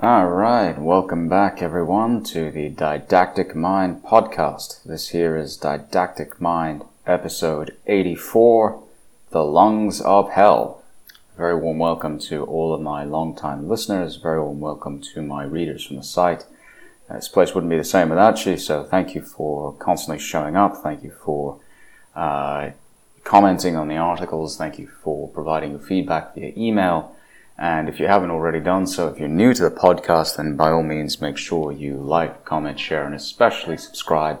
All right, welcome back everyone to the Didactic Mind podcast. This here is Didactic Mind episode 84, The Lungs of Hell. Very warm welcome to all of my long-time listeners. Very warm welcome to my readers from the site. Uh, this place wouldn't be the same without you, so thank you for constantly showing up. Thank you for uh, commenting on the articles. Thank you for providing your feedback via email. And if you haven't already done so, if you're new to the podcast, then by all means make sure you like, comment, share, and especially subscribe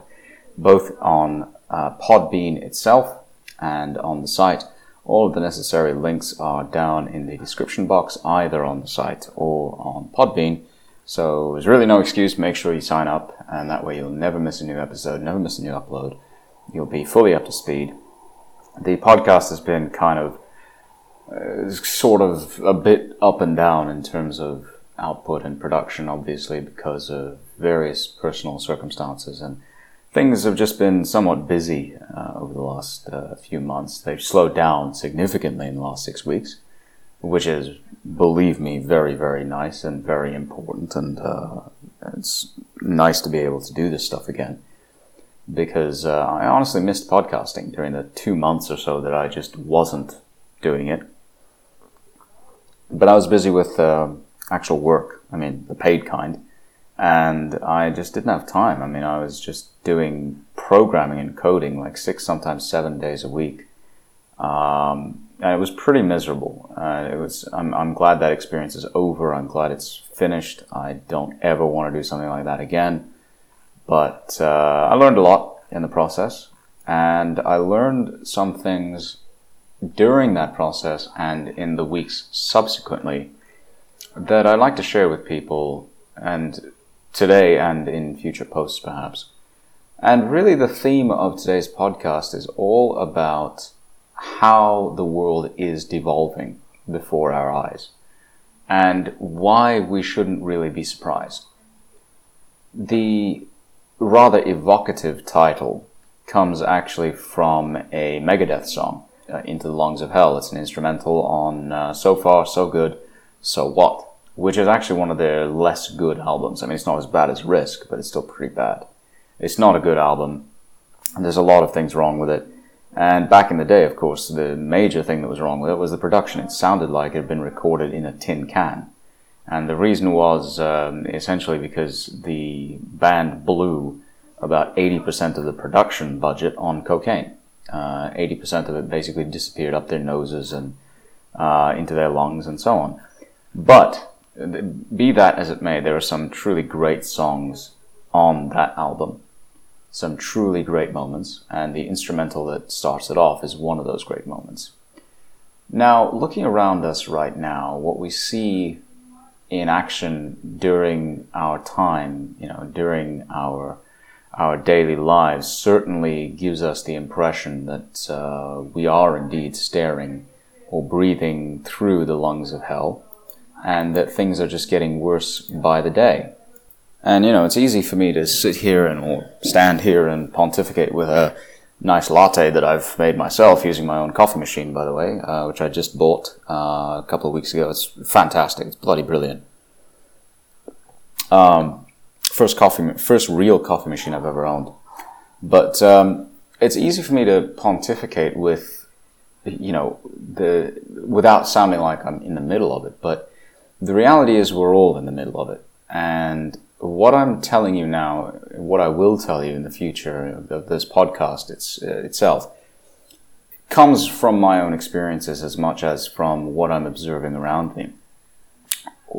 both on uh, Podbean itself and on the site. All of the necessary links are down in the description box, either on the site or on Podbean. So there's really no excuse. Make sure you sign up, and that way you'll never miss a new episode, never miss a new upload. You'll be fully up to speed. The podcast has been kind of uh, sort of a bit up and down in terms of output and production, obviously, because of various personal circumstances. And things have just been somewhat busy uh, over the last uh, few months. They've slowed down significantly in the last six weeks, which is, believe me, very, very nice and very important. And uh, it's nice to be able to do this stuff again. Because uh, I honestly missed podcasting during the two months or so that I just wasn't doing it but I was busy with uh, actual work. I mean, the paid kind, and I just didn't have time. I mean, I was just doing programming and coding like six, sometimes seven days a week, um, and it was pretty miserable. Uh, it was. I'm, I'm glad that experience is over. I'm glad it's finished. I don't ever want to do something like that again. But uh, I learned a lot in the process, and I learned some things during that process and in the weeks subsequently that I'd like to share with people and today and in future posts perhaps. And really the theme of today's podcast is all about how the world is devolving before our eyes and why we shouldn't really be surprised. The rather evocative title comes actually from a Megadeth song uh, Into the Lungs of Hell. It's an instrumental on uh, So Far, So Good, So What, which is actually one of their less good albums. I mean, it's not as bad as Risk, but it's still pretty bad. It's not a good album. There's a lot of things wrong with it. And back in the day, of course, the major thing that was wrong with it was the production. It sounded like it had been recorded in a tin can. And the reason was um, essentially because the band blew about 80% of the production budget on cocaine. Uh, 80% of it basically disappeared up their noses and uh, into their lungs and so on. But be that as it may, there are some truly great songs on that album. Some truly great moments, and the instrumental that starts it off is one of those great moments. Now, looking around us right now, what we see in action during our time, you know, during our our daily lives certainly gives us the impression that uh, we are indeed staring or breathing through the lungs of hell, and that things are just getting worse by the day. And you know, it's easy for me to sit here and or stand here and pontificate with a nice latte that I've made myself using my own coffee machine, by the way, uh, which I just bought uh, a couple of weeks ago. It's fantastic. It's bloody brilliant. Um, first coffee, first real coffee machine I've ever owned. But um, it's easy for me to pontificate with, you know, the without sounding like I'm in the middle of it. But the reality is, we're all in the middle of it. And what I'm telling you now, what I will tell you in the future of this podcast it's, uh, itself, comes from my own experiences as much as from what I'm observing around me.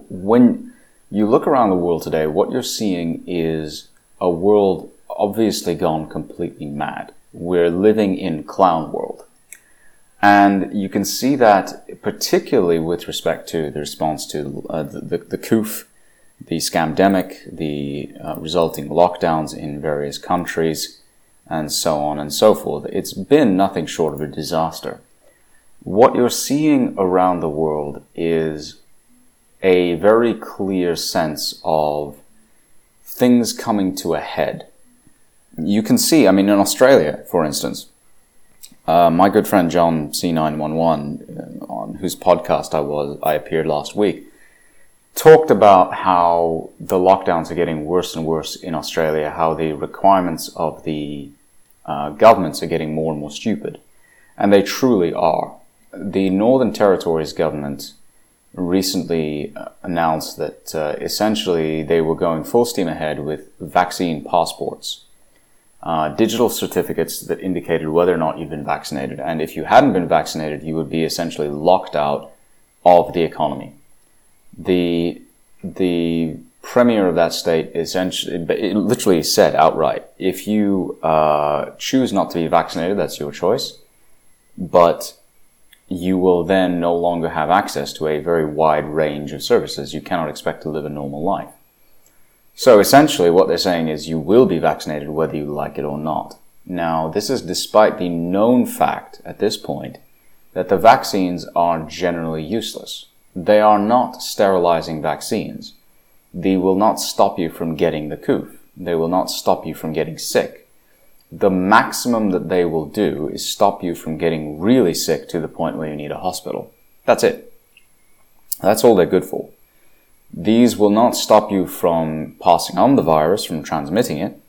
When you look around the world today, what you're seeing is a world obviously gone completely mad. We're living in clown world. And you can see that particularly with respect to the response to uh, the, the, the COOF, the scamdemic, the uh, resulting lockdowns in various countries, and so on and so forth. It's been nothing short of a disaster. What you're seeing around the world is a very clear sense of things coming to a head. You can see, I mean, in Australia, for instance, uh, my good friend John C911, uh, on whose podcast I was, I appeared last week, talked about how the lockdowns are getting worse and worse in Australia, how the requirements of the uh, governments are getting more and more stupid. And they truly are. The Northern Territories government recently uh, announced that uh, essentially they were going full steam ahead with vaccine passports. Uh, digital certificates that indicated whether or not you've been vaccinated. And if you hadn't been vaccinated, you would be essentially locked out of the economy. The, the premier of that state essentially, it literally said outright, if you uh, choose not to be vaccinated, that's your choice. But you will then no longer have access to a very wide range of services. You cannot expect to live a normal life. So essentially what they're saying is you will be vaccinated whether you like it or not. Now, this is despite the known fact at this point that the vaccines are generally useless. They are not sterilizing vaccines. They will not stop you from getting the coof. They will not stop you from getting sick the maximum that they will do is stop you from getting really sick to the point where you need a hospital. That's it. That's all they're good for. These will not stop you from passing on the virus, from transmitting it.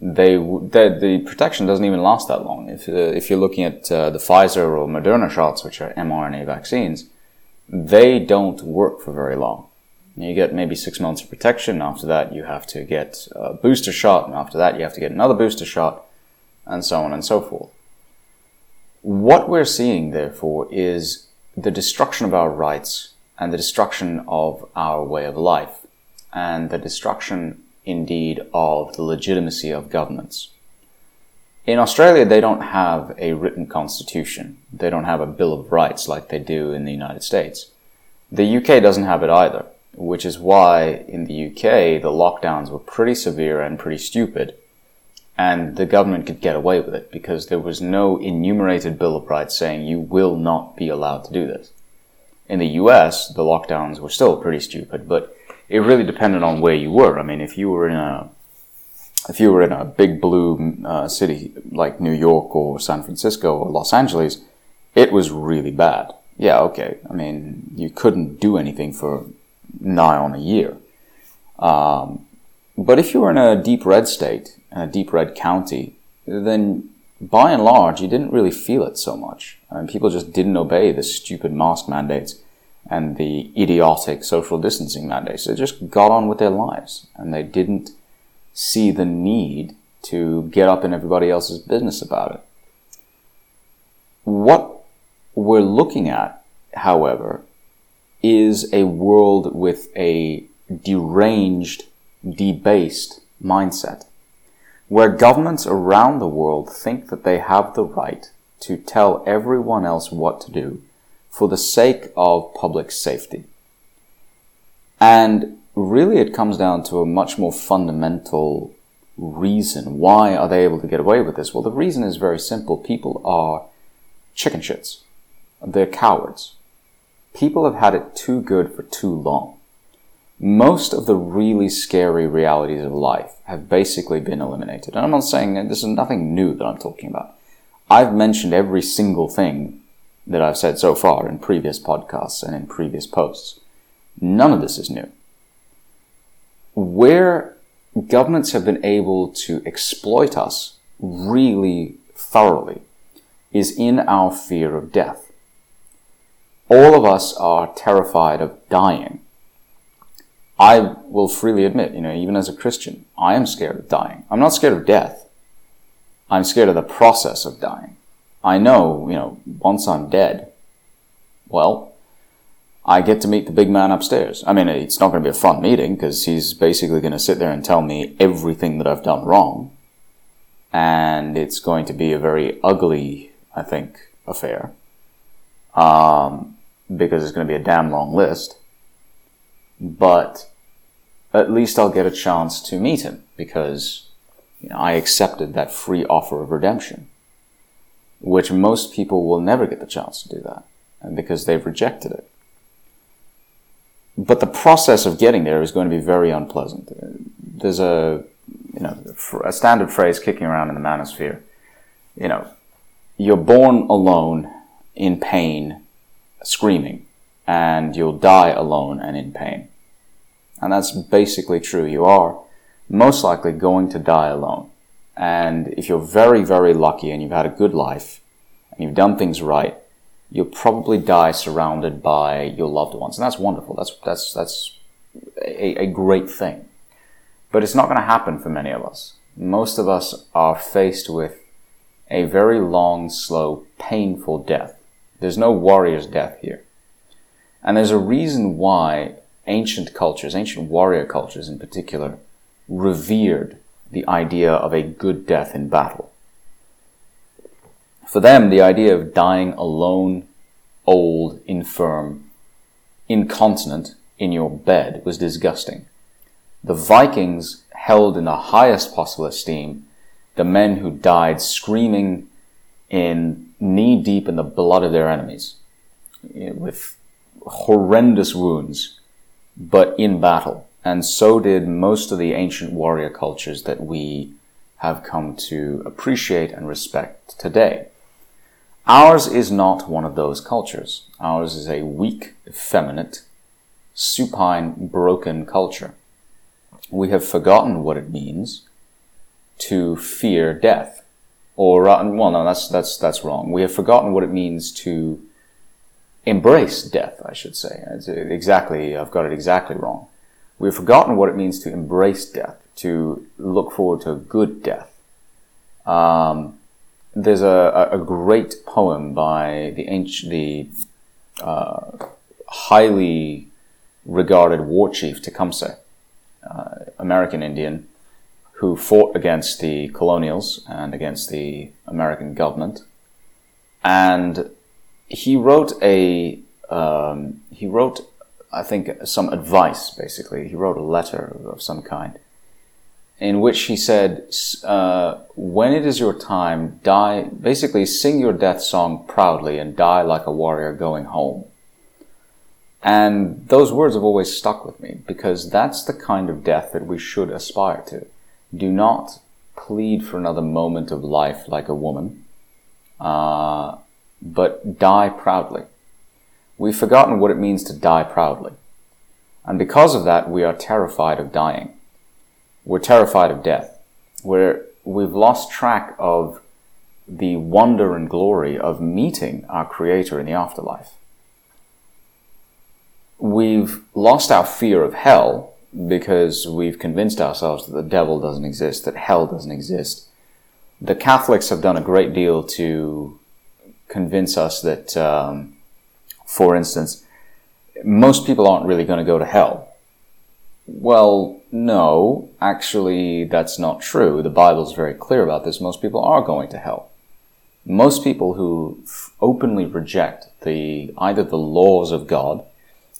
They, the protection doesn't even last that long. If, uh, if you're looking at uh, the Pfizer or Moderna shots, which are mRNA vaccines, they don't work for very long. You get maybe six months of protection. After that, you have to get a booster shot, and after that, you have to get another booster shot and so on and so forth. What we're seeing, therefore, is the destruction of our rights and the destruction of our way of life and the destruction, indeed, of the legitimacy of governments. In Australia, they don't have a written constitution. They don't have a Bill of Rights like they do in the United States. The UK doesn't have it either, which is why in the UK the lockdowns were pretty severe and pretty stupid and the government could get away with it because there was no enumerated Bill of Rights saying you will not be allowed to do this. In the US, the lockdowns were still pretty stupid, but it really depended on where you were. I mean, if you were in a if you were in a big blue uh, city like New York or San Francisco or Los Angeles, it was really bad. Yeah, okay. I mean, you couldn't do anything for nigh on a year. Um, but if you were in a deep red state, a deep red county, then by and large, you didn't really feel it so much. I mean, people just didn't obey the stupid mask mandates and the idiotic social distancing mandates. They just got on with their lives and they didn't see the need to get up in everybody else's business about it. What we're looking at, however, is a world with a deranged, debased mindset where governments around the world think that they have the right to tell everyone else what to do for the sake of public safety. And really it comes down to a much more fundamental reason. Why are they able to get away with this? Well, the reason is very simple. People are chicken shits. They're cowards. People have had it too good for too long most of the really scary realities of life have basically been eliminated. And I'm not saying this is nothing new that I'm talking about. I've mentioned every single thing that I've said so far in previous podcasts and in previous posts. None of this is new. Where governments have been able to exploit us really thoroughly is in our fear of death. All of us are terrified of dying I will freely admit, you know, even as a Christian, I am scared of dying. I'm not scared of death. I'm scared of the process of dying. I know, you know, once I'm dead, well, I get to meet the big man upstairs. I mean, it's not going to be a fun meeting because he's basically going to sit there and tell me everything that I've done wrong. And it's going to be a very ugly, I think, affair. Um, because it's going to be a damn long list but at least I'll get a chance to meet him because you know, I accepted that free offer of redemption, which most people will never get the chance to do that because they've rejected it. But the process of getting there is going to be very unpleasant. There's a, you know, a standard phrase kicking around in the manosphere. You know, you're born alone in pain, screaming, and you'll die alone and in pain. And that's basically true. You are most likely going to die alone. And if you're very, very lucky and you've had a good life and you've done things right, you'll probably die surrounded by your loved ones. And that's wonderful. That's, that's, that's a, a great thing. But it's not going to happen for many of us. Most of us are faced with a very long, slow, painful death. There's no warrior's death here. And there's a reason why ancient cultures, ancient warrior cultures in particular, revered the idea of a good death in battle. For them, the idea of dying alone, old, infirm, incontinent in your bed was disgusting. The Vikings held in the highest possible esteem the men who died screaming in knee deep in the blood of their enemies eh, with horrendous wounds, but in battle. And so did most of the ancient warrior cultures that we have come to appreciate and respect today. Ours is not one of those cultures. Ours is a weak, effeminate, supine, broken culture. We have forgotten what it means to fear death. Or, uh, well, no, that's, that's, that's wrong. We have forgotten what it means to embrace death, I should say. It's exactly, I've got it exactly wrong. We've forgotten what it means to embrace death, to look forward to a good death. Um, there's a, a, great poem by the ancient, the uh, highly regarded war chief Tecumseh, uh, American Indian, who fought against the colonials and against the American government. And he wrote a, um, he wrote I think, some advice, basically. He wrote a letter of some kind in which he said, uh, when it is your time, die, basically sing your death song proudly and die like a warrior going home. And those words have always stuck with me because that's the kind of death that we should aspire to. Do not plead for another moment of life like a woman, uh, but die proudly. We've forgotten what it means to die proudly. And because of that, we are terrified of dying. We're terrified of death. We're, we've lost track of the wonder and glory of meeting our Creator in the afterlife. We've lost our fear of hell because we've convinced ourselves that the devil doesn't exist, that hell doesn't exist. The Catholics have done a great deal to convince us that um, for instance, most people aren't really going to go to hell. Well, no, actually, that's not true. The Bible's very clear about this. Most people are going to hell. Most people who openly reject the, either the laws of God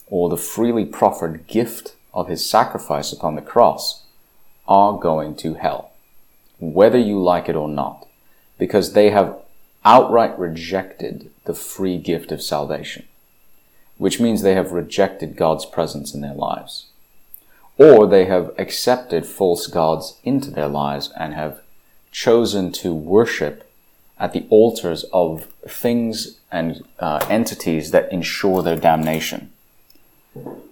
or the freely proffered gift of his sacrifice upon the cross are going to hell, whether you like it or not, because they have outright rejected the free gift of salvation which means they have rejected God's presence in their lives. Or they have accepted false gods into their lives and have chosen to worship at the altars of things and uh, entities that ensure their damnation.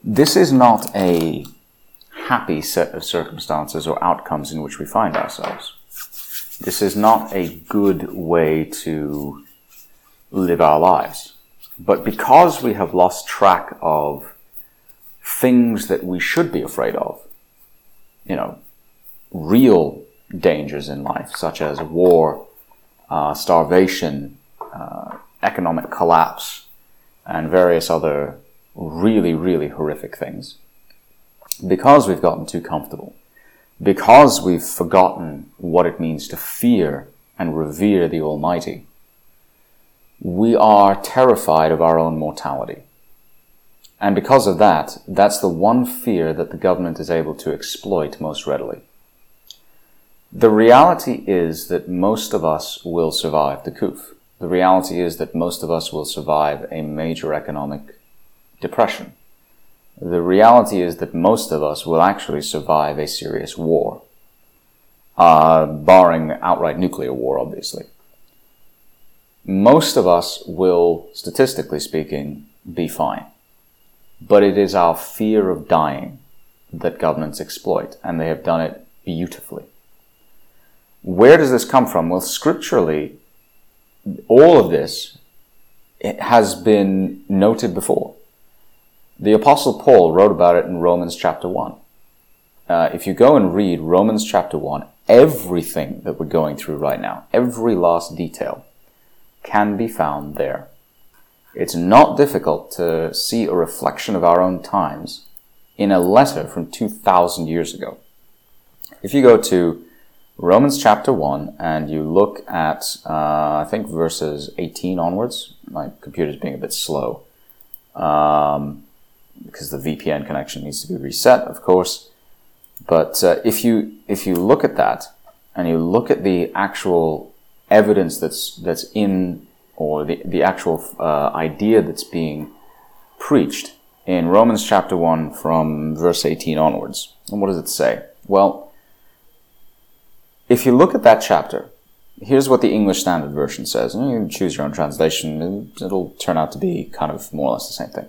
This is not a happy set of circumstances or outcomes in which we find ourselves. This is not a good way to live our lives. But because we have lost track of things that we should be afraid of, you know, real dangers in life, such as war, uh, starvation, uh, economic collapse, and various other really, really horrific things. Because we've gotten too comfortable, because we've forgotten what it means to fear and revere the Almighty, we are terrified of our own mortality. And because of that, that's the one fear that the government is able to exploit most readily. The reality is that most of us will survive the coof. The reality is that most of us will survive a major economic depression. The reality is that most of us will actually survive a serious war, uh, barring outright nuclear war, obviously most of us will, statistically speaking, be fine. But it is our fear of dying that governments exploit, and they have done it beautifully. Where does this come from? Well, scripturally, all of this has been noted before. The Apostle Paul wrote about it in Romans chapter 1. Uh, if you go and read Romans chapter 1, everything that we're going through right now, every last detail, can be found there. It's not difficult to see a reflection of our own times in a letter from 2,000 years ago. If you go to Romans chapter 1 and you look at, uh, I think, verses 18 onwards, my computer's being a bit slow um, because the VPN connection needs to be reset, of course. But uh, if you if you look at that and you look at the actual evidence that's that's in or the the actual uh, idea that's being preached in Romans chapter 1 from verse 18 onwards. And what does it say? Well, if you look at that chapter, here's what the English Standard Version says. And you can choose your own translation. It'll turn out to be kind of more or less the same thing.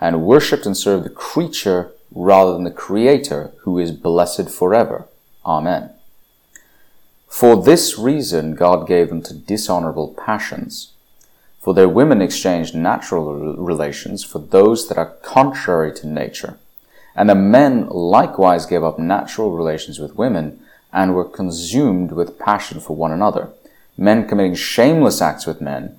and worshipped and served the creature rather than the Creator, who is blessed forever. Amen. For this reason, God gave them to dishonorable passions. For their women exchanged natural relations for those that are contrary to nature. And the men likewise gave up natural relations with women and were consumed with passion for one another, men committing shameless acts with men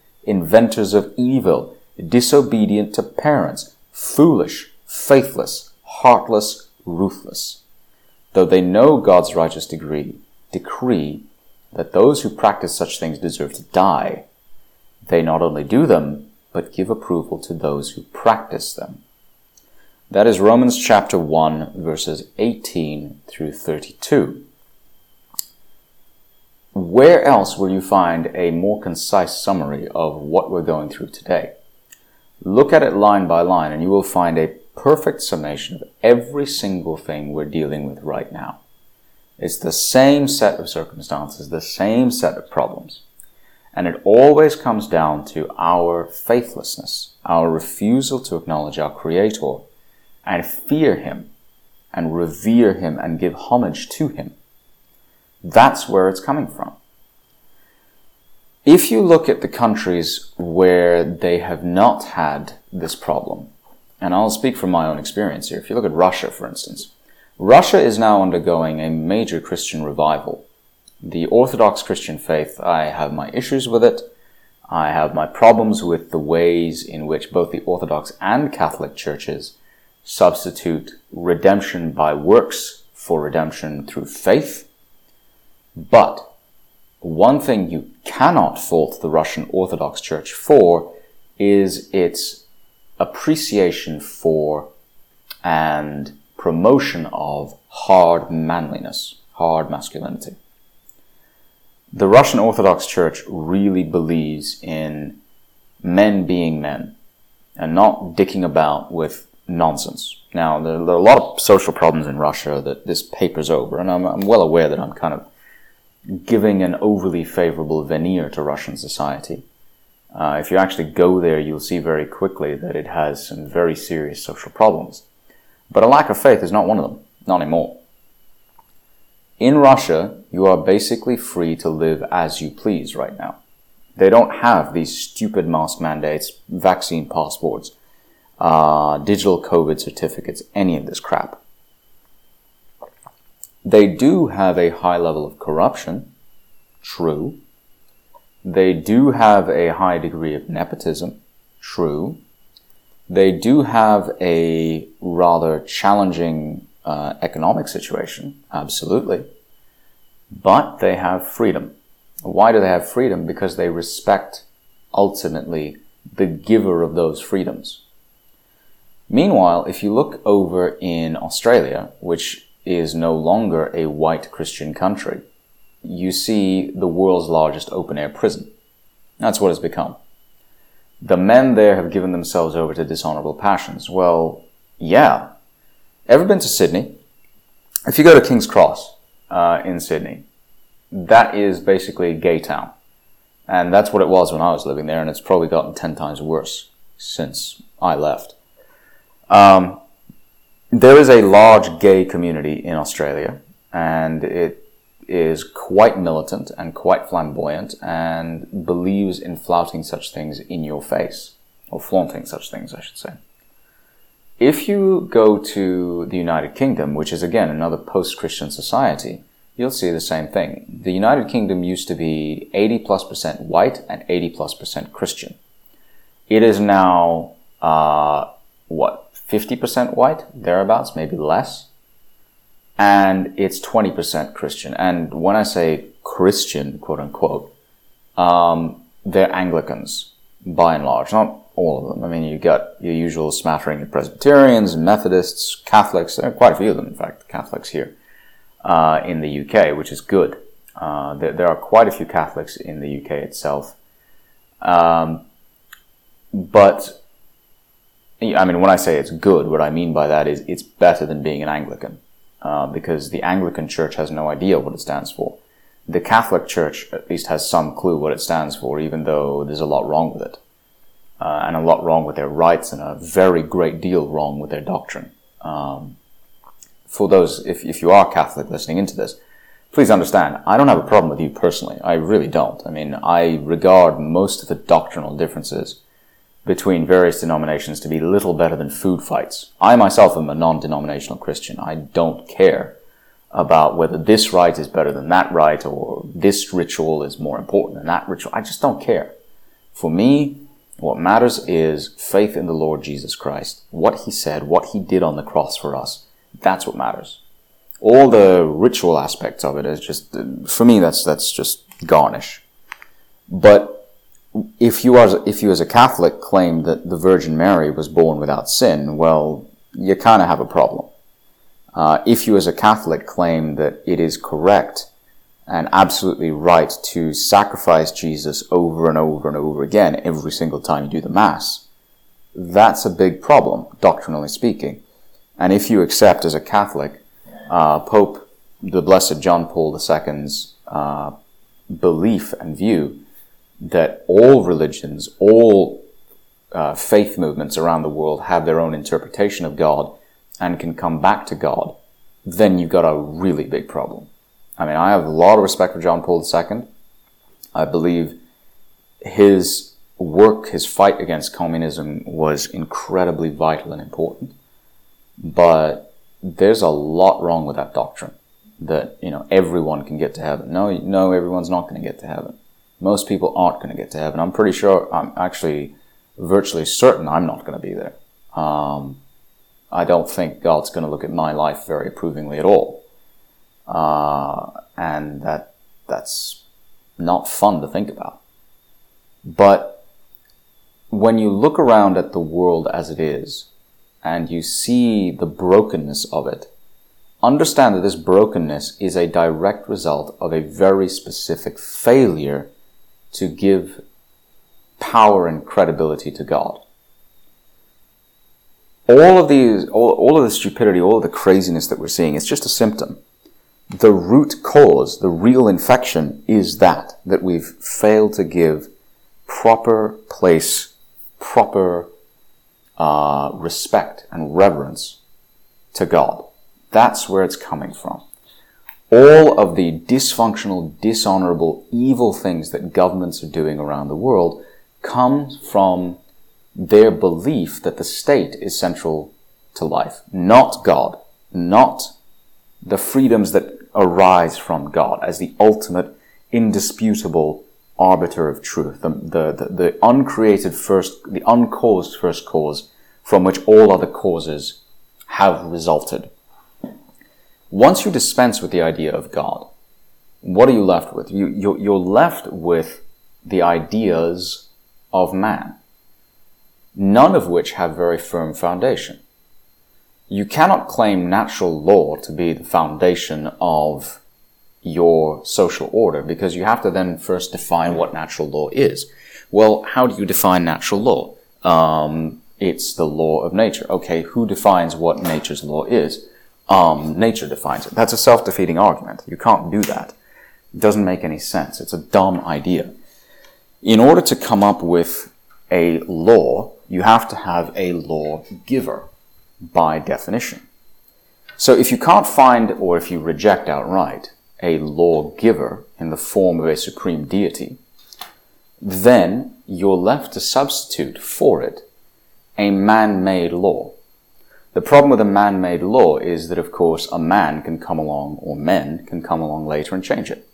inventors of evil, disobedient to parents, foolish, faithless, heartless, ruthless though they know God's righteous degree, decree that those who practice such things deserve to die, they not only do them, but give approval to those who practice them. That is Romans chapter 1, verses 18 through 32. Where else will you find a more concise summary of what we're going through today? Look at it line by line and you will find a perfect summation of every single thing we're dealing with right now. It's the same set of circumstances, the same set of problems. And it always comes down to our faithlessness, our refusal to acknowledge our Creator and fear Him and revere Him and give homage to Him. That's where it's coming from. If you look at the countries where they have not had this problem, and I'll speak from my own experience here. If you look at Russia, for instance, Russia is now undergoing a major Christian revival. The Orthodox Christian faith, I have my issues with it. I have my problems with the ways in which both the Orthodox and Catholic churches substitute redemption by works for redemption through faith. But one thing you cannot fault the Russian Orthodox Church for is its appreciation for and promotion of hard manliness, hard masculinity. The Russian Orthodox Church really believes in men being men and not dicking about with nonsense. Now, there, are a lot of social problems in Russia that this papers over, and I'm, I'm well aware that I'm kind of giving an overly favorable veneer to Russian society. Uh, if you actually go there, you'll see very quickly that it has some very serious social problems. But a lack of faith is not one of them, not anymore. In Russia, you are basically free to live as you please right now. They don't have these stupid mask mandates, vaccine passports, uh, digital COVID certificates, any of this crap. They do have a high level of corruption, true. They do have a high degree of nepotism, true. They do have a rather challenging uh, economic situation, absolutely. But they have freedom. Why do they have freedom? Because they respect ultimately the giver of those freedoms. Meanwhile, if you look over in Australia, which is no longer a white Christian country, you see the world's largest open air prison. That's what it's become. The men there have given themselves over to dishonorable passions. Well, yeah. Ever been to Sydney? If you go to King's Cross uh, in Sydney, that is basically a gay town. And that's what it was when I was living there, and it's probably gotten 10 times worse since I left. Um, there is a large gay community in Australia, and it is quite militant and quite flamboyant and believes in flouting such things in your face, or flaunting such things, I should say. If you go to the United Kingdom, which is again another post-Christian society, you'll see the same thing. The United Kingdom used to be 80 plus percent white and 80 plus percent Christian. It is now, uh, what, 50% white, thereabouts, maybe less. And it's 20% Christian. And when I say Christian, quote unquote, um, they're Anglicans by and large, not all of them. I mean, you got your usual smattering of Presbyterians, Methodists, Catholics. There are quite a few of them, in fact, Catholics here uh, in the UK, which is good. Uh, there, there, are quite a few Catholics in the UK itself. Um, but I mean, when I say it's good, what I mean by that is it's better than being an Anglican, uh, because the Anglican Church has no idea what it stands for. The Catholic Church at least has some clue what it stands for, even though there's a lot wrong with it, uh, and a lot wrong with their rites, and a very great deal wrong with their doctrine. Um, for those, if, if you are Catholic listening into this, please understand, I don't have a problem with you personally. I really don't. I mean, I regard most of the doctrinal differences between various denominations to be little better than food fights. I myself am a non-denominational Christian. I don't care about whether this rite is better than that rite or this ritual is more important than that ritual. I just don't care. For me, what matters is faith in the Lord Jesus Christ. What he said, what he did on the cross for us. That's what matters. All the ritual aspects of it is just, for me, that's, that's just garnish. But if you as if you as a Catholic claim that the Virgin Mary was born without sin, well, you kind of have a problem. Uh, if you as a Catholic claim that it is correct and absolutely right to sacrifice Jesus over and over and over again every single time you do the Mass, that's a big problem, doctrinally speaking. And if you accept as a Catholic uh, Pope the Blessed John Paul II's uh, belief and view that all religions, all uh, faith movements around the world have their own interpretation of God and can come back to God, then you've got a really big problem. I mean, I have a lot of respect for John Paul II. I believe his work, his fight against communism was incredibly vital and important. But there's a lot wrong with that doctrine that, you know, everyone can get to heaven. No, no, everyone's not going to get to heaven most people aren't going to get to heaven. I'm pretty sure, I'm actually virtually certain I'm not going to be there. Um, I don't think God's going to look at my life very approvingly at all. Uh, and that, that's not fun to think about. But when you look around at the world as it is, and you see the brokenness of it, understand that this brokenness is a direct result of a very specific failure to give power and credibility to God. all of these, all, all of the stupidity, all of the craziness that we're seeing, it's just a symptom. The root cause, the real infection is that, that we've failed to give proper place, proper uh, respect and reverence to God. That's where it's coming from. All of the dysfunctional, dishonorable, evil things that governments are doing around the world come from their belief that the state is central to life, not God, not the freedoms that arise from God as the ultimate, indisputable arbiter of truth, the, the, the, the uncreated first, the uncaused first cause from which all other causes have resulted. Once you dispense with the idea of God, what are you left with? You, you're, you're left with the ideas of man none of which have very firm foundation. You cannot claim natural law to be the foundation of your social order because you have to then first define what natural law is. Well, how do you define natural law? Um, it's the law of nature. Okay, who defines what nature's law is? Um, nature defines it. That's a self-defeating argument. You can't do that. It doesn't make any sense. It's a dumb idea. In order to come up with a law, you have to have a law giver by definition. So if you can't find, or if you reject outright, a law giver in the form of a supreme deity, then you're left to substitute for it a man-made law. The problem with a man-made law is that, of course, a man can come along, or men can come along later and change it.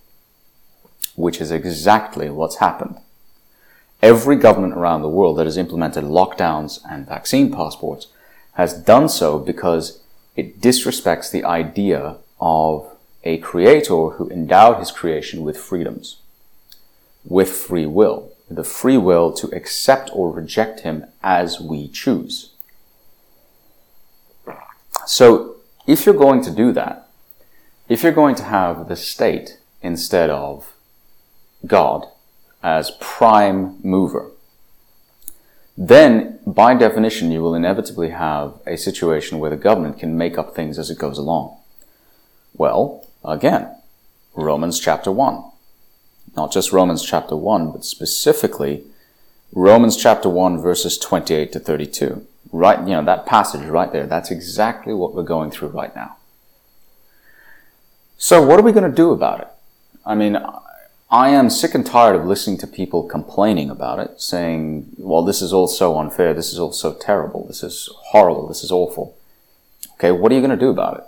Which is exactly what's happened. Every government around the world that has implemented lockdowns and vaccine passports has done so because it disrespects the idea of a creator who endowed his creation with freedoms, with free will, the free will to accept or reject him as we choose. So, if you're going to do that, if you're going to have the state instead of God, as prime mover, then by definition you will inevitably have a situation where the government can make up things as it goes along. Well, again, Romans chapter 1. Not just Romans chapter 1, but specifically Romans chapter 1 verses 28 to 32. Right, you know, that passage right there, that's exactly what we're going through right now. So what are we going to do about it? I mean, I am sick and tired of listening to people complaining about it, saying, well, this is all so unfair, this is all so terrible, this is horrible, this is awful. Okay, what are you going to do about it?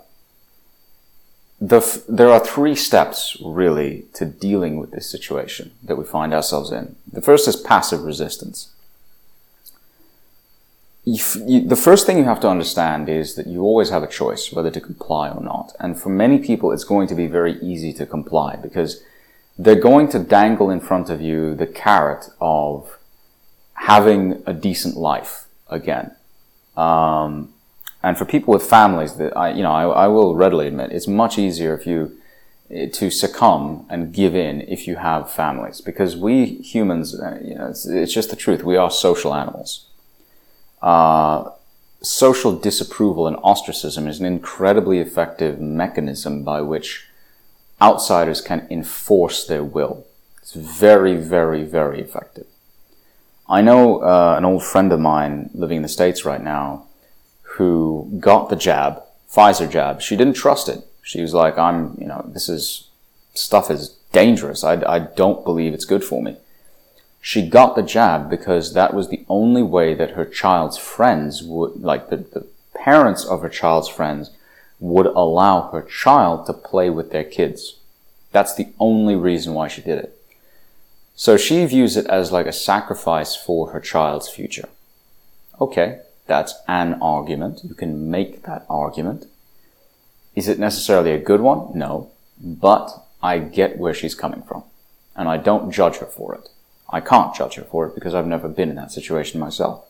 The there are three steps, really, to dealing with this situation that we find ourselves in. The first is passive resistance. You, the first thing you have to understand is that you always have a choice whether to comply or not. And for many people, it's going to be very easy to comply because they're going to dangle in front of you the carrot of having a decent life again. Um, and for people with families, that I, you know, I, I, will readily admit it's much easier if you to succumb and give in if you have families, because we humans, uh, you know, it's, it's, just the truth. We are social animals. Uh, social disapproval and ostracism is an incredibly effective mechanism by which outsiders can enforce their will. It's very, very, very effective. I know uh, an old friend of mine living in the States right now who got the jab, Pfizer jab. She didn't trust it. She was like, I'm, you know, this is, stuff is dangerous. I, I don't believe it's good for me. She got the jab because that was the only way that her child's friends would, like the, the parents of her child's friends would allow her child to play with their kids. That's the only reason why she did it. So she views it as like a sacrifice for her child's future. Okay, that's an argument. You can make that argument. Is it necessarily a good one? No. But I get where she's coming from. And I don't judge her for it. I can't judge her for it because I've never been in that situation myself.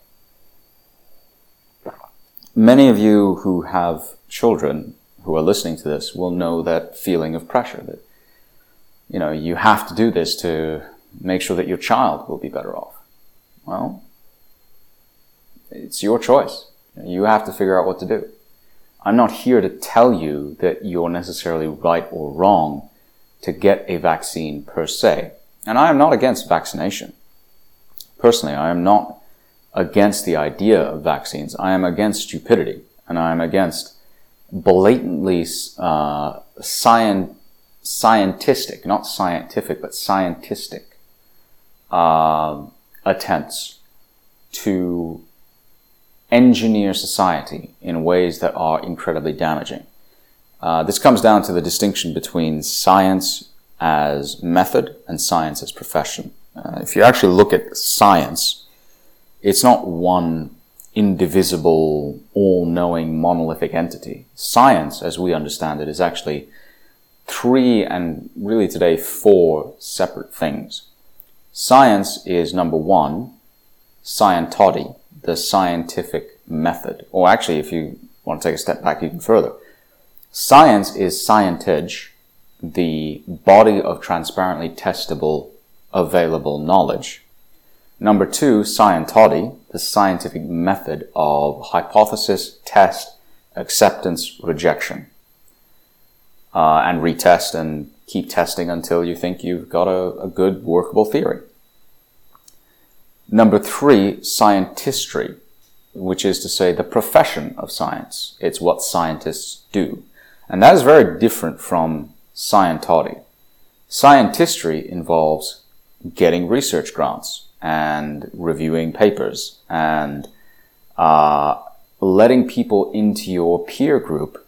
Many of you who have children who are listening to this will know that feeling of pressure that, you know, you have to do this to make sure that your child will be better off. Well, it's your choice. You have to figure out what to do. I'm not here to tell you that you're necessarily right or wrong to get a vaccine per se. And I am not against vaccination. Personally, I am not against the idea of vaccines. I am against stupidity and I am against blatantly uh, science, scientistic, not scientific, but scientistic uh, attempts to engineer society in ways that are incredibly damaging. Uh, this comes down to the distinction between science as method and science as profession. Uh, if you actually look at science, it's not one indivisible, all-knowing, monolithic entity. Science, as we understand it, is actually three and really today four separate things. Science is number one, scientody, the scientific method. Or actually, if you want to take a step back even further, science is scientage, the body of transparently testable, available knowledge. Number two, scientody, the scientific method of hypothesis, test, acceptance, rejection. Uh, and retest and keep testing until you think you've got a, a good workable theory. Number three, scientistry, which is to say the profession of science. It's what scientists do. And that is very different from scientody. Scientistry involves getting research grants and reviewing papers and uh, letting people into your peer group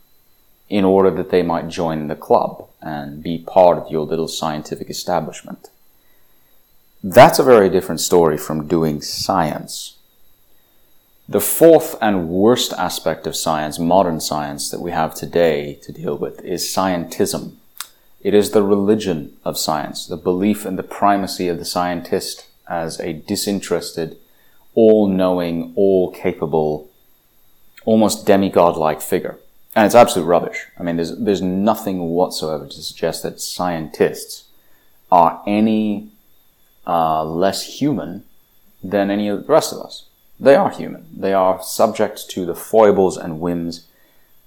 in order that they might join the club and be part of your little scientific establishment. That's a very different story from doing science. The fourth and worst aspect of science, modern science, that we have today to deal with is scientism. It is the religion of science, the belief in the primacy of the scientist as a disinterested, all-knowing, all-capable, almost demigod-like figure. And it's absolute rubbish. I mean, there's, there's nothing whatsoever to suggest that scientists are any uh, less human than any of the rest of us. They are human. They are subject to the foibles and whims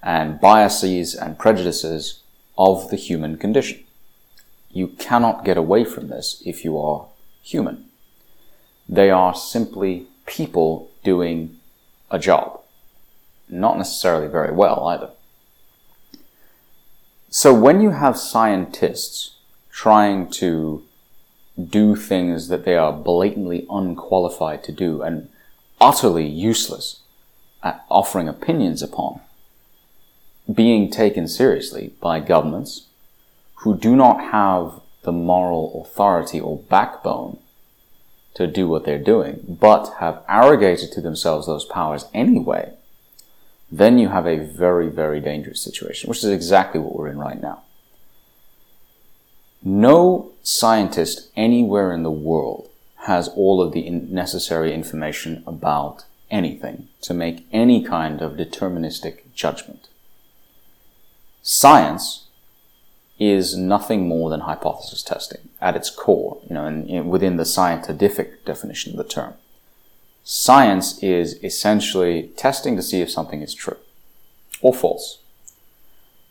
and biases and prejudices of the human condition. You cannot get away from this if you are human. They are simply people doing a job. Not necessarily very well either. So when you have scientists trying to do things that they are blatantly unqualified to do and utterly useless at offering opinions upon, being taken seriously by governments who do not have the moral authority or backbone to do what they're doing, but have arrogated to themselves those powers anyway, then you have a very, very dangerous situation, which is exactly what we're in right now. No scientist anywhere in the world has all of the necessary information about anything to make any kind of deterministic judgment. Science is nothing more than hypothesis testing at its core, you know, and within the scientific definition of the term. Science is essentially testing to see if something is true or false.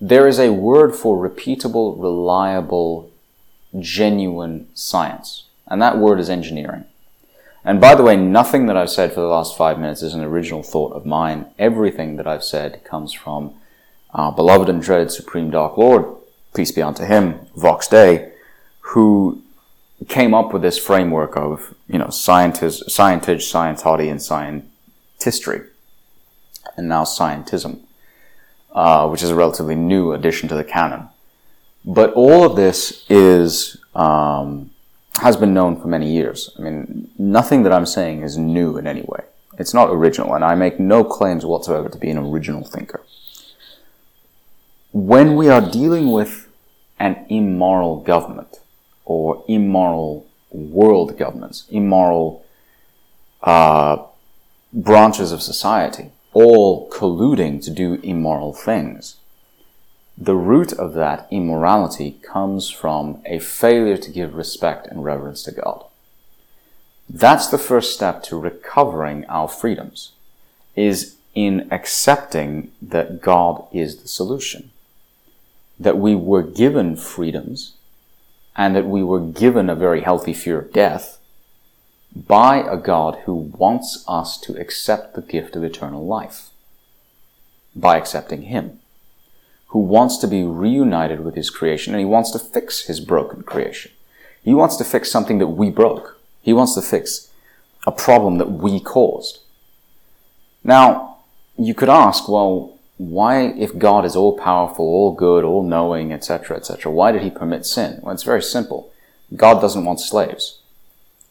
There is a word for repeatable, reliable, genuine science, and that word is engineering. And by the way, nothing that I've said for the last five minutes is an original thought of mine. Everything that I've said comes from our beloved and dreaded Supreme Dark Lord, peace be unto him, Vox Day, who came up with this framework of, you know, scientist, scientage, scientody, and scientistry, and now scientism, uh, which is a relatively new addition to the canon. But all of this is, um, has been known for many years. I mean, nothing that I'm saying is new in any way. It's not original, and I make no claims whatsoever to be an original thinker when we are dealing with an immoral government or immoral world governments, immoral uh, branches of society, all colluding to do immoral things, the root of that immorality comes from a failure to give respect and reverence to God. That's the first step to recovering our freedoms, is in accepting that God is the solution. That we were given freedoms and that we were given a very healthy fear of death by a God who wants us to accept the gift of eternal life by accepting Him, who wants to be reunited with His creation and He wants to fix His broken creation. He wants to fix something that we broke. He wants to fix a problem that we caused. Now, you could ask, well, why, if God is all powerful, all good, all knowing, etc., etc., why did he permit sin? Well, it's very simple. God doesn't want slaves.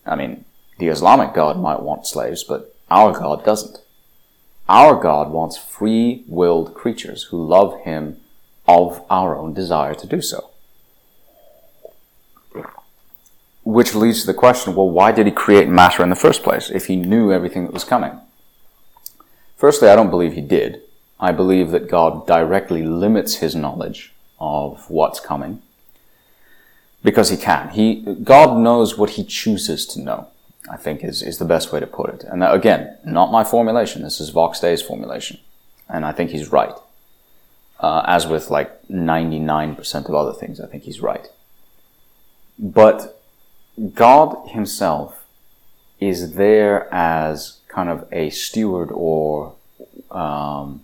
I mean, the Islamic God might want slaves, but our God doesn't. Our God wants free willed creatures who love him of our own desire to do so. Which leads to the question well, why did he create matter in the first place if he knew everything that was coming? Firstly, I don't believe he did. I believe that God directly limits his knowledge of what's coming because he can. He, God knows what he chooses to know, I think is, is the best way to put it. And again, not my formulation. This is Vox Day's formulation. And I think he's right. Uh, as with like 99% of other things, I think he's right. But God himself is there as kind of a steward or um,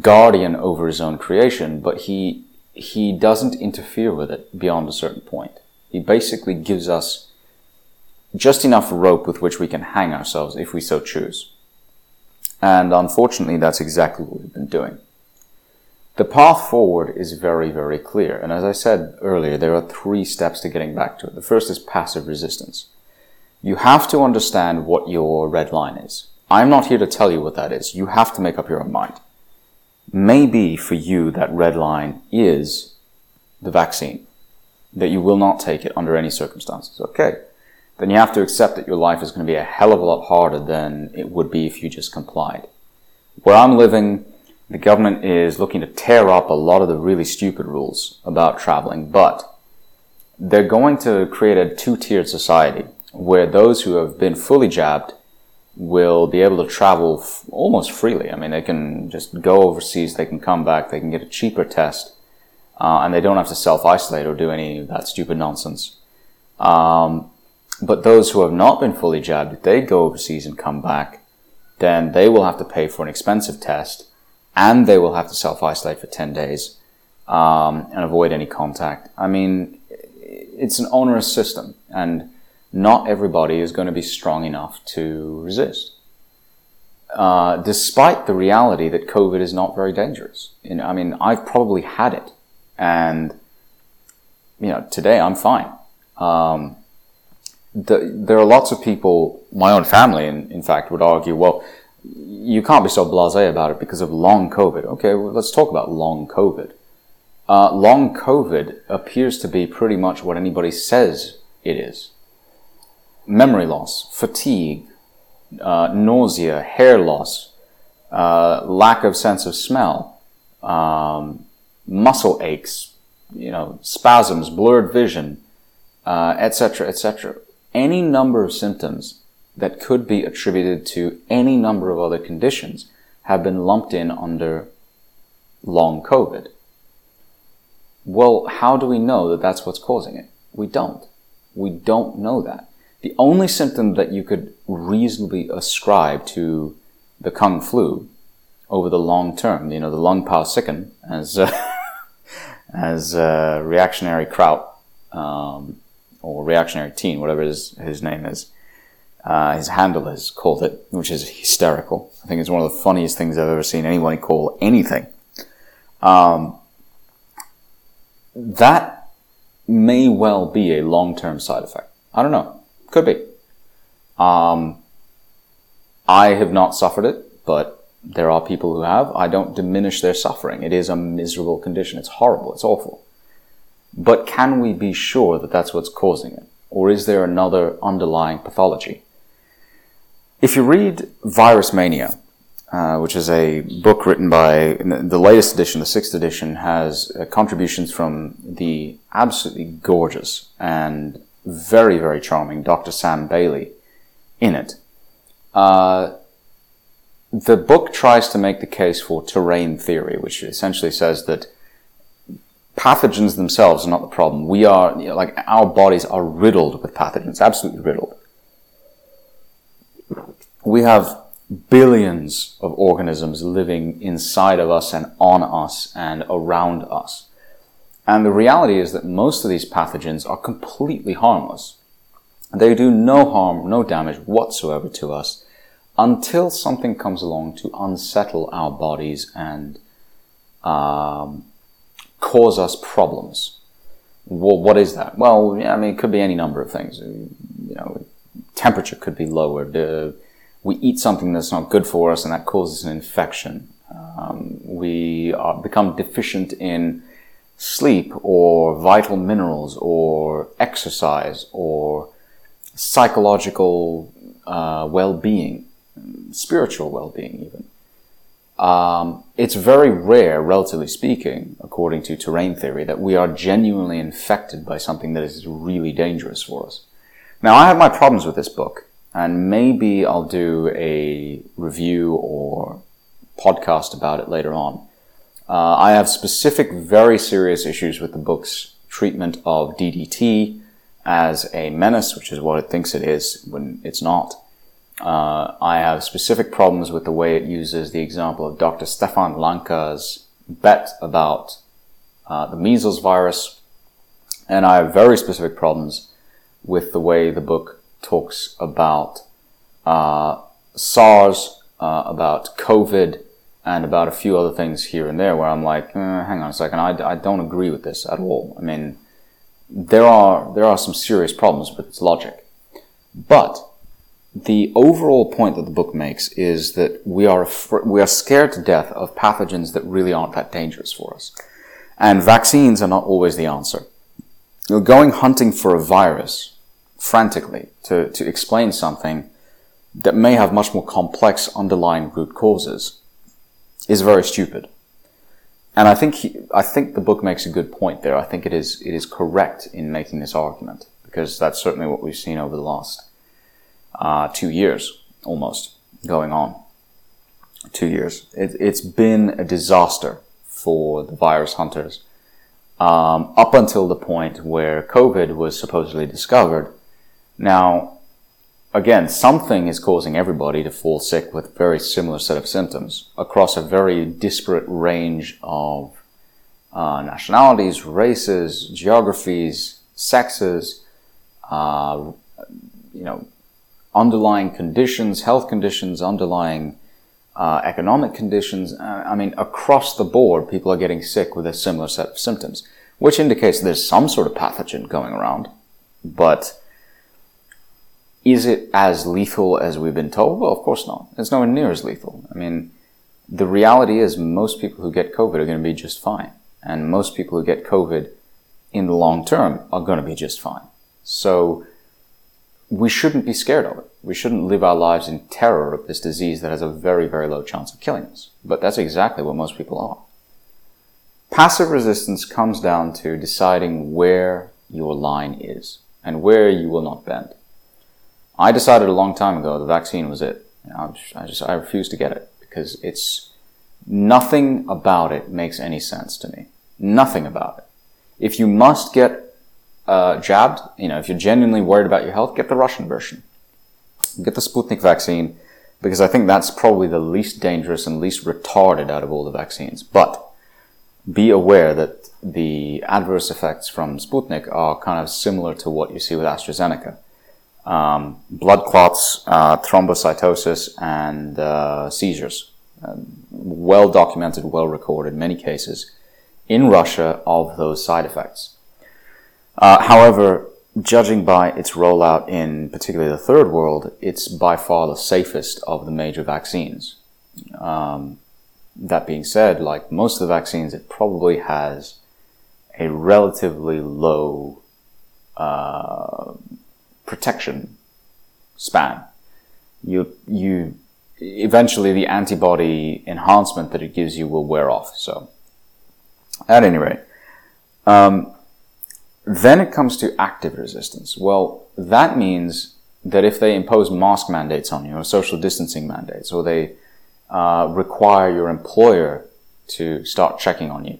guardian over his own creation, but he he doesn't interfere with it beyond a certain point. He basically gives us just enough rope with which we can hang ourselves if we so choose. And unfortunately, that's exactly what we've been doing. The path forward is very, very clear. And as I said earlier, there are three steps to getting back to it. The first is passive resistance. You have to understand what your red line is. I'm not here to tell you what that is. You have to make up your own mind. Maybe for you, that red line is the vaccine, that you will not take it under any circumstances. Okay. Then you have to accept that your life is going to be a hell of a lot harder than it would be if you just complied. Where I'm living, the government is looking to tear up a lot of the really stupid rules about traveling, but they're going to create a two-tiered society where those who have been fully jabbed will be able to travel f- almost freely. I mean, they can just go overseas, they can come back, they can get a cheaper test, uh, and they don't have to self isolate or do any of that stupid nonsense. Um, but those who have not been fully jabbed, if they go overseas and come back, then they will have to pay for an expensive test and they will have to self isolate for 10 days um, and avoid any contact. I mean, it's an onerous system and not everybody is going to be strong enough to resist. Uh, despite the reality that COVID is not very dangerous. You know, I mean, I've probably had it, and you know, today I'm fine. Um, the, there are lots of people, my own family, in, in fact, would argue, well, you can't be so blasé about it because of long COVID. Okay, well, let's talk about long COVID. Uh, long COVID appears to be pretty much what anybody says it is memory loss, fatigue, uh, nausea, hair loss, uh, lack of sense of smell, um, muscle aches, you know, spasms, blurred vision, etc., uh, etc. Et any number of symptoms that could be attributed to any number of other conditions have been lumped in under long COVID. Well, how do we know that that's what's causing it? We don't. We don't know that. The only symptom that you could reasonably ascribe to the Kung flu over the long term, you know, the lung pao sicken, as, uh, as uh, reactionary Kraut, um, or reactionary teen, whatever his, his name is, uh, his handle has called it, which is hysterical. I think it's one of the funniest things I've ever seen anyone call anything. Um, that may well be a long-term side effect. I don't know. Could be. Um, I have not suffered it, but there are people who have. I don't diminish their suffering. It is a miserable condition. It's horrible. It's awful. But can we be sure that that's what's causing it? Or is there another underlying pathology? If you read Virus Mania, uh, which is a book written by the latest edition, the sixth edition, has uh, contributions from the absolutely gorgeous and very, very charming Dr. Sam Bailey in it. Uh, the book tries to make the case for terrain theory, which essentially says that pathogens themselves are not the problem. We are, you know, like, our bodies are riddled with pathogens, absolutely riddled. We have billions of organisms living inside of us and on us and around us. And the reality is that most of these pathogens are completely harmless. They do no harm, no damage whatsoever to us until something comes along to unsettle our bodies and um, cause us problems. Well, what is that? Well, I mean, it could be any number of things. You know, temperature could be lowered. Uh, we eat something that's not good for us, and that causes an infection. Um, we are, become deficient in sleep or vital minerals or exercise or psychological uh, well-being, spiritual well-being even. Um, it's very rare, relatively speaking, according to terrain theory, that we are genuinely infected by something that is really dangerous for us. Now, I have my problems with this book, and maybe I'll do a review or podcast about it later on. Uh, I have specific, very serious issues with the book's treatment of DDT as a menace, which is what it thinks it is when it's not. Uh, I have specific problems with the way it uses the example of Dr. Stefan Lanka's bet about uh, the measles virus, and I have very specific problems with the way the book talks about uh, SARS, uh, about COVID, and about a few other things here and there where I'm like, eh, hang on a second, I, I don't agree with this at all. I mean, there are there are some serious problems with its logic, but the overall point that the book makes is that we are we are scared to death of pathogens that really aren't that dangerous for us, and vaccines are not always the answer. You're going hunting for a virus frantically to, to explain something that may have much more complex underlying root causes is very stupid. And I think he, I think the book makes a good point there. I think it is it is correct in making this argument because that's certainly what we've seen over the last uh, two years, almost going on. Two years. It, it's been a disaster for the virus hunters um, up until the point where COVID was supposedly discovered. Now, again, something is causing everybody to fall sick with a very similar set of symptoms across a very disparate range of uh, nationalities, races, geographies, sexes, uh, you know, underlying conditions, health conditions, underlying uh, economic conditions. Uh, I mean, across the board, people are getting sick with a similar set of symptoms, which indicates there's some sort of pathogen going around. But is it as lethal as we've been told? Well, of course not. It's nowhere near as lethal. I mean, the reality is most people who get COVID are going to be just fine. And most people who get COVID in the long term are going to be just fine. So we shouldn't be scared of it. We shouldn't live our lives in terror of this disease that has a very, very low chance of killing us. But that's exactly what most people are. Passive resistance comes down to deciding where your line is and where you will not bend. I decided a long time ago the vaccine was it. I just, I refuse to get it because it's nothing about it makes any sense to me. Nothing about it. If you must get uh, jabbed, you know, if you're genuinely worried about your health, get the Russian version. Get the Sputnik vaccine because I think that's probably the least dangerous and least retarded out of all the vaccines. But be aware that the adverse effects from Sputnik are kind of similar to what you see with AstraZeneca. Um, blood clots, uh, thrombocytosis, and uh, seizures. Uh, well documented, well recorded, many cases in Russia of those side effects. Uh, however, judging by its rollout in particularly the third world, it's by far the safest of the major vaccines. Um, that being said, like most of the vaccines, it probably has a relatively low uh, protection span. You you eventually the antibody enhancement that it gives you will wear off. So, at any rate, um, then it comes to active resistance. Well, that means that if they impose mask mandates on you or social distancing mandates or they uh, require your employer to start checking on you,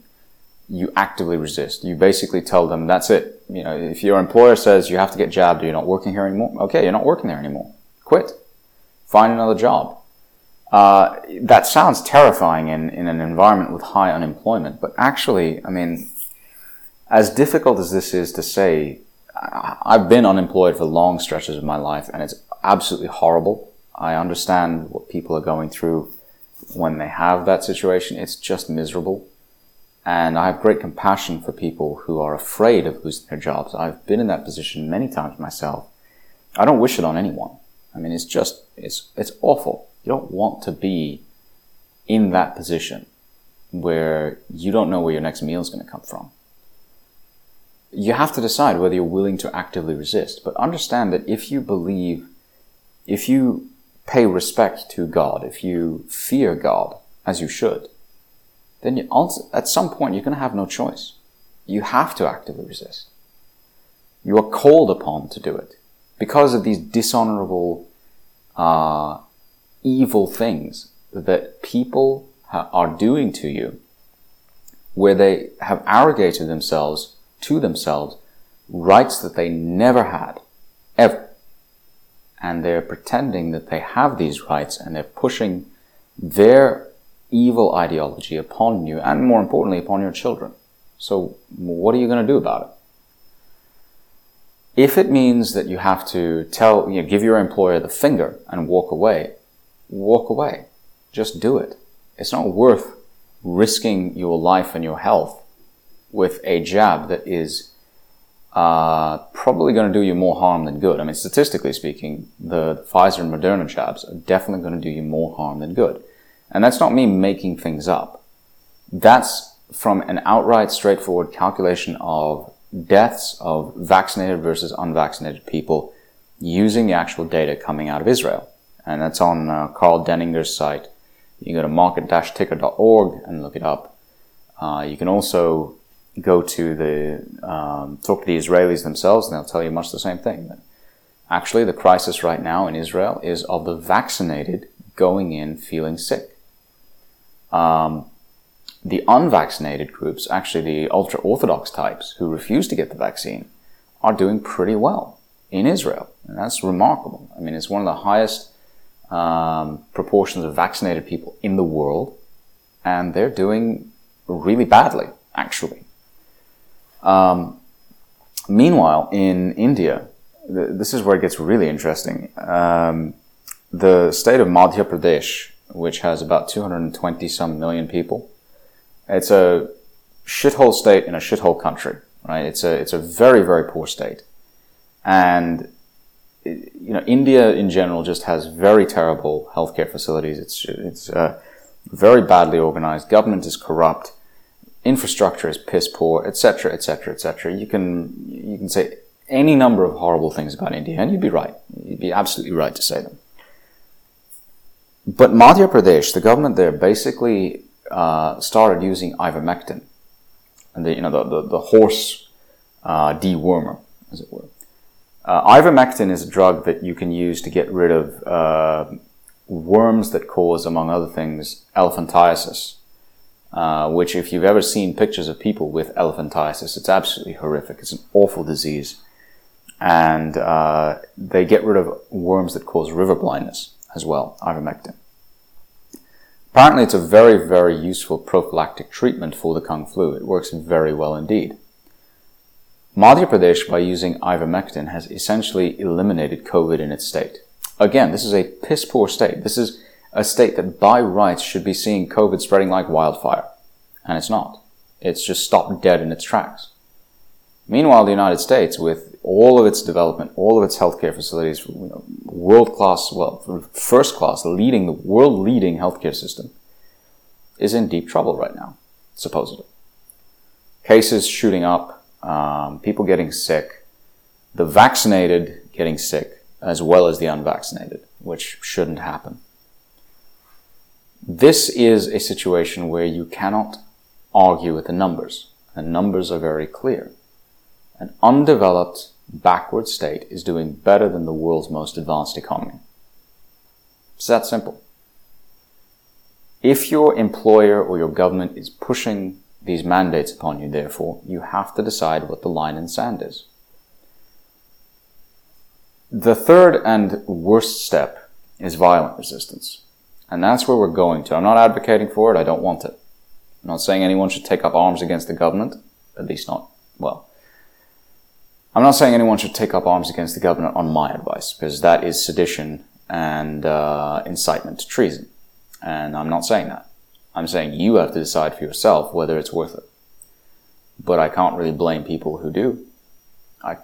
you actively resist. You basically tell them, that's it. You know, if your employer says you have to get jabbed or you're not working here anymore, okay, you're not working there anymore. Quit. Find another job. Uh, that sounds terrifying in, in an environment with high unemployment, but actually, I mean, as difficult as this is to say, I've been unemployed for long stretches of my life and it's absolutely horrible. I understand what people are going through when they have that situation. It's just miserable. And I have great compassion for people who are afraid of losing their jobs. I've been in that position many times myself. I don't wish it on anyone. I mean, it's just, it's, it's awful. You don't want to be in that position where you don't know where your next meal is going to come from. You have to decide whether you're willing to actively resist, but understand that if you believe, if you pay respect to God, if you fear God, as you should, then you also, at some point you're going to have no choice. You have to actively resist. You are called upon to do it because of these dishonorable, uh, evil things that people ha- are doing to you, where they have arrogated themselves to themselves rights that they never had, ever. And they're pretending that they have these rights and they're pushing their evil ideology upon you and more importantly upon your children. So what are you going to do about it? If it means that you have to tell, you know, give your employer the finger and walk away, walk away. Just do it. It's not worth risking your life and your health with a jab that is uh, probably going to do you more harm than good. I mean, statistically speaking, the Pfizer and Moderna jabs are definitely going to do you more harm than good. And that's not me making things up. That's from an outright straightforward calculation of deaths of vaccinated versus unvaccinated people using the actual data coming out of Israel. And that's on uh, Karl Denninger's site. You can go to market-ticker.org and look it up. Uh, you can also go to the, um, talk to the Israelis themselves and they'll tell you much the same thing. That actually, the crisis right now in Israel is of the vaccinated going in feeling sick. Um, the unvaccinated groups, actually the ultra orthodox types who refuse to get the vaccine, are doing pretty well in Israel. And that's remarkable. I mean, it's one of the highest um, proportions of vaccinated people in the world, and they're doing really badly, actually. Um, meanwhile, in India, th- this is where it gets really interesting. Um, the state of Madhya Pradesh, which has about 220 some million people, it's a shithole state in a shithole country, right? It's a, it's a very, very poor state. And, you know, India in general just has very terrible healthcare facilities. It's, it's, uh, very badly organized. Government is corrupt. Infrastructure is piss poor, etc., etc., etc. You can, you can say any number of horrible things about India, and you'd be right. You'd be absolutely right to say them. But Madhya Pradesh, the government there basically uh, started using ivermectin, and the, you know the the, the horse uh, dewormer, as it were. Uh, ivermectin is a drug that you can use to get rid of uh, worms that cause, among other things, elephantiasis. Uh, which, if you've ever seen pictures of people with elephantiasis, it's absolutely horrific. It's an awful disease, and uh, they get rid of worms that cause river blindness as well. Ivermectin. Apparently, it's a very, very useful prophylactic treatment for the Kung flu. It works very well indeed. Madhya Pradesh, by using ivermectin, has essentially eliminated COVID in its state. Again, this is a piss poor state. This is a state that by rights should be seeing COVID spreading like wildfire. And it's not. It's just stopped dead in its tracks. Meanwhile, the United States, with all of its development, all of its healthcare facilities, you know, world class, well, first class, leading, the world leading healthcare system, is in deep trouble right now, supposedly. Cases shooting up, um, people getting sick, the vaccinated getting sick, as well as the unvaccinated, which shouldn't happen. This is a situation where you cannot argue with the numbers. The numbers are very clear. An undeveloped, backward state is doing better than the world's most advanced economy. It's that simple. If your employer or your government is pushing these mandates upon you, therefore, you have to decide what the line in sand is. The third and worst step is violent resistance. And that's where we're going to. I'm not advocating for it. I don't want it. I'm not saying anyone should take up arms against the government. At least not, well. I'm not saying anyone should take up arms against the government on my advice, because that is sedition and uh, incitement to treason. And I'm not saying that. I'm saying you have to decide for yourself whether it's worth it. But I can't really blame people who do. I,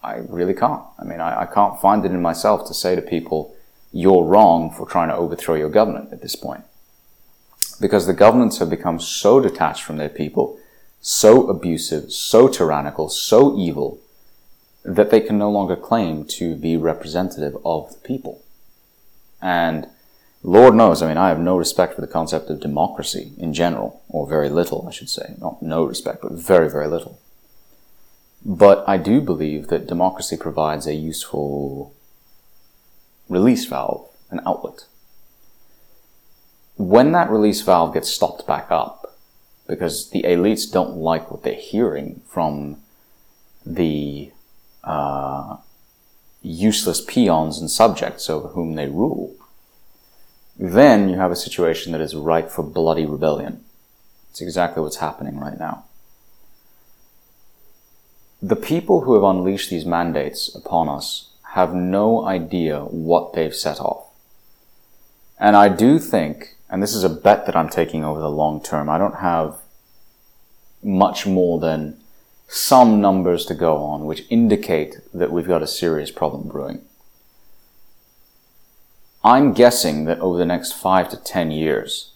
I really can't. I mean, I, I can't find it in myself to say to people, you're wrong for trying to overthrow your government at this point. Because the governments have become so detached from their people, so abusive, so tyrannical, so evil, that they can no longer claim to be representative of the people. And Lord knows, I mean, I have no respect for the concept of democracy in general, or very little, I should say. Not no respect, but very, very little. But I do believe that democracy provides a useful release valve, an outlet. When that release valve gets stopped back up, because the elites don't like what they're hearing from the uh, useless peons and subjects over whom they rule, then you have a situation that is ripe for bloody rebellion. It's exactly what's happening right now. The people who have unleashed these mandates upon us have no idea what they've set off. And I do think, and this is a bet that I'm taking over the long term, I don't have much more than some numbers to go on which indicate that we've got a serious problem brewing. I'm guessing that over the next five to 10 years,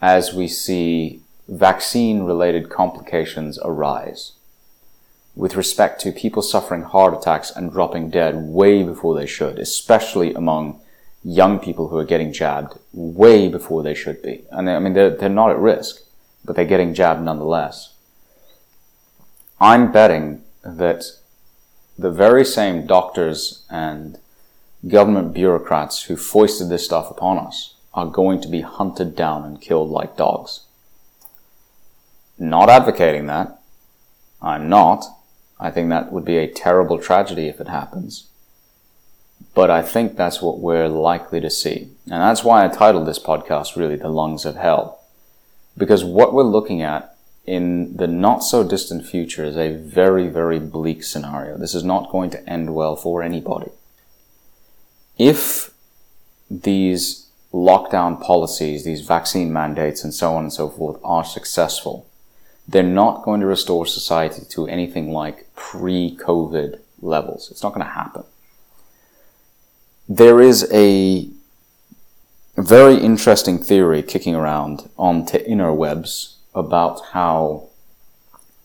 as we see vaccine related complications arise, with respect to people suffering heart attacks and dropping dead way before they should, especially among young people who are getting jabbed way before they should be. And I mean, they're, they're not at risk, but they're getting jabbed nonetheless. I'm betting that the very same doctors and government bureaucrats who foisted this stuff upon us are going to be hunted down and killed like dogs. Not advocating that. I'm not. I think that would be a terrible tragedy if it happens. But I think that's what we're likely to see. And that's why I titled this podcast really The Lungs of Hell. Because what we're looking at in the not so distant future is a very, very bleak scenario. This is not going to end well for anybody if these lockdown policies, these vaccine mandates, and so on and so forth are successful, they're not going to restore society to anything like pre COVID levels. It's not going to happen. There is a very interesting theory kicking around on the interwebs about how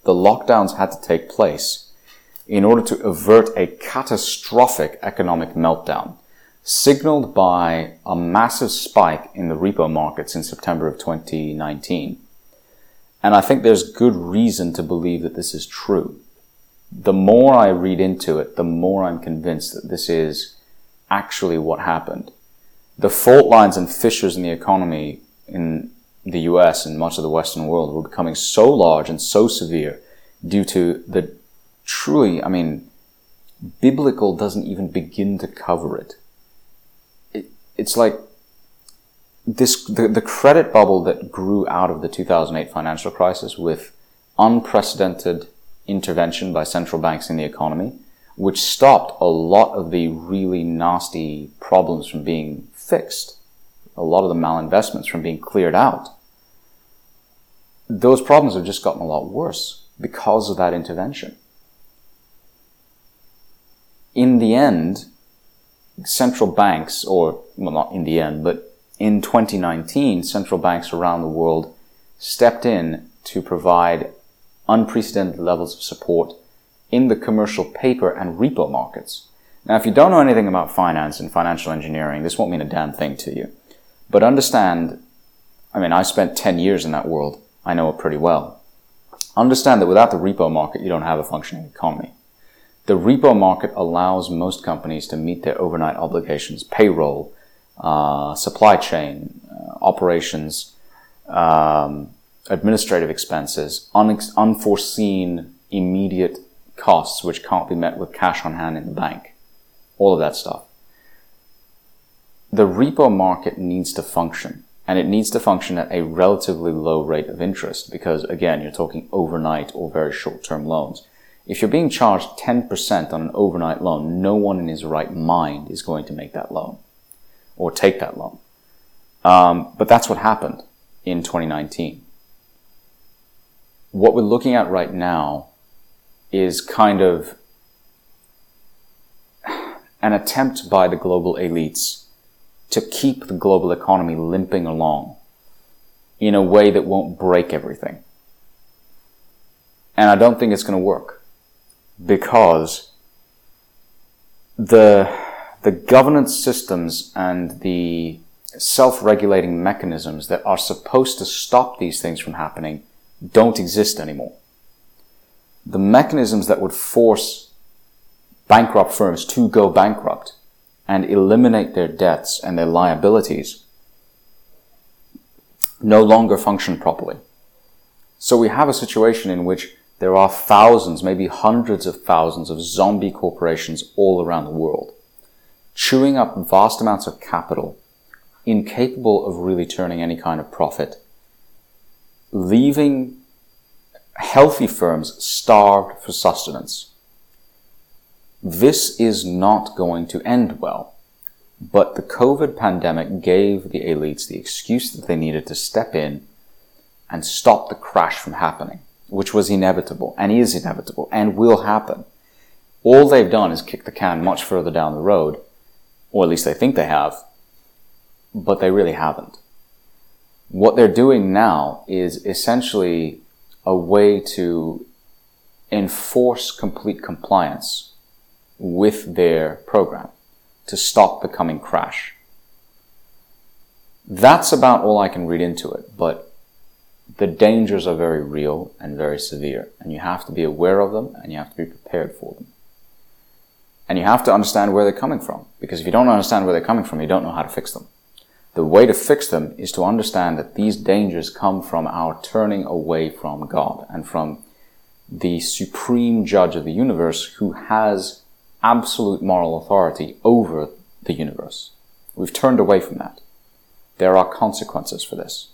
the lockdowns had to take place in order to avert a catastrophic economic meltdown signaled by a massive spike in the repo markets in September of 2019. And I think there's good reason to believe that this is true. The more I read into it, the more I'm convinced that this is actually what happened. The fault lines and fissures in the economy in the US and much of the Western world were becoming so large and so severe due to the truly, I mean, biblical doesn't even begin to cover it it's like this the, the credit bubble that grew out of the 2008 financial crisis with unprecedented intervention by central banks in the economy, which stopped a lot of the really nasty problems from being fixed, a lot of the malinvestments from being cleared out. Those problems have just gotten a lot worse because of that intervention. In the end, central banks, or, well, not in the end, but in 2019, central banks around the world stepped in to provide unprecedented levels of support in the commercial paper and repo markets. Now, if you don't know anything about finance and financial engineering, this won't mean a damn thing to you. But understand, I mean, I spent 10 years in that world. I know it pretty well. Understand that without the repo market, you don't have a functioning economy. The repo market allows most companies to meet their overnight obligations, payroll, uh, supply chain, uh, operations, um, administrative expenses, un- unforeseen immediate costs which can't be met with cash on hand in the bank, all of that stuff. The repo market needs to function and it needs to function at a relatively low rate of interest because again, you're talking overnight or very short term loans. If you're being charged 10% on an overnight loan, no one in his right mind is going to make that loan or take that loan. Um, but that's what happened in 2019. What we're looking at right now is kind of an attempt by the global elites to keep the global economy limping along in a way that won't break everything. And I don't think it's going to work because the, the governance systems and the self-regulating mechanisms that are supposed to stop these things from happening don't exist anymore. The mechanisms that would force bankrupt firms to go bankrupt and eliminate their debts and their liabilities no longer function properly. So we have a situation in which there are thousands, maybe hundreds of thousands of zombie corporations all around the world, chewing up vast amounts of capital, incapable of really turning any kind of profit, leaving healthy firms starved for sustenance. This is not going to end well. But the COVID pandemic gave the elites the excuse that they needed to step in and stop the crash from happening which was inevitable and is inevitable and will happen. All they've done is kick the can much further down the road, or at least they think they have, but they really haven't. What they're doing now is essentially a way to enforce complete compliance with their program to stop the coming crash. That's about all I can read into it, but the dangers are very real and very severe, and you have to be aware of them and you have to be prepared for them. And you have to understand where they're coming from, because if you don't understand where they're coming from, you don't know how to fix them. The way to fix them is to understand that these dangers come from our turning away from God and from the supreme judge of the universe who has absolute moral authority over the universe. We've turned away from that. There are consequences for this.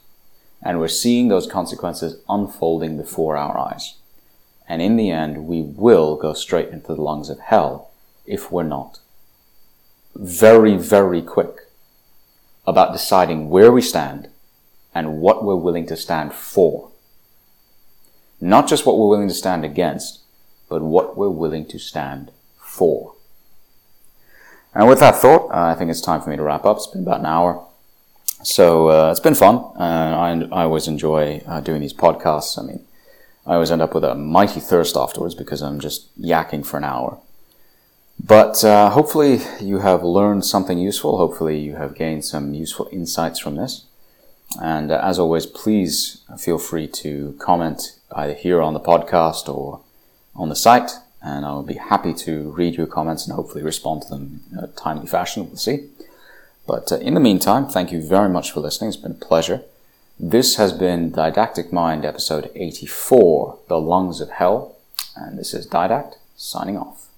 And we're seeing those consequences unfolding before our eyes. And in the end, we will go straight into the lungs of hell if we're not very, very quick about deciding where we stand and what we're willing to stand for. Not just what we're willing to stand against, but what we're willing to stand for. And with that thought, uh, I think it's time for me to wrap up. It's been about an hour. So uh, it's been fun. Uh, I, I always enjoy uh, doing these podcasts. I mean, I always end up with a mighty thirst afterwards because I'm just yakking for an hour. But uh, hopefully you have learned something useful. Hopefully you have gained some useful insights from this. And uh, as always, please feel free to comment either here on the podcast or on the site. And I'll be happy to read your comments and hopefully respond to them in a timely fashion. We'll see. But uh, in the meantime, thank you very much for listening. It's been a pleasure. This has been Didactic Mind episode 84, The Lungs of Hell. And this is Didact signing off.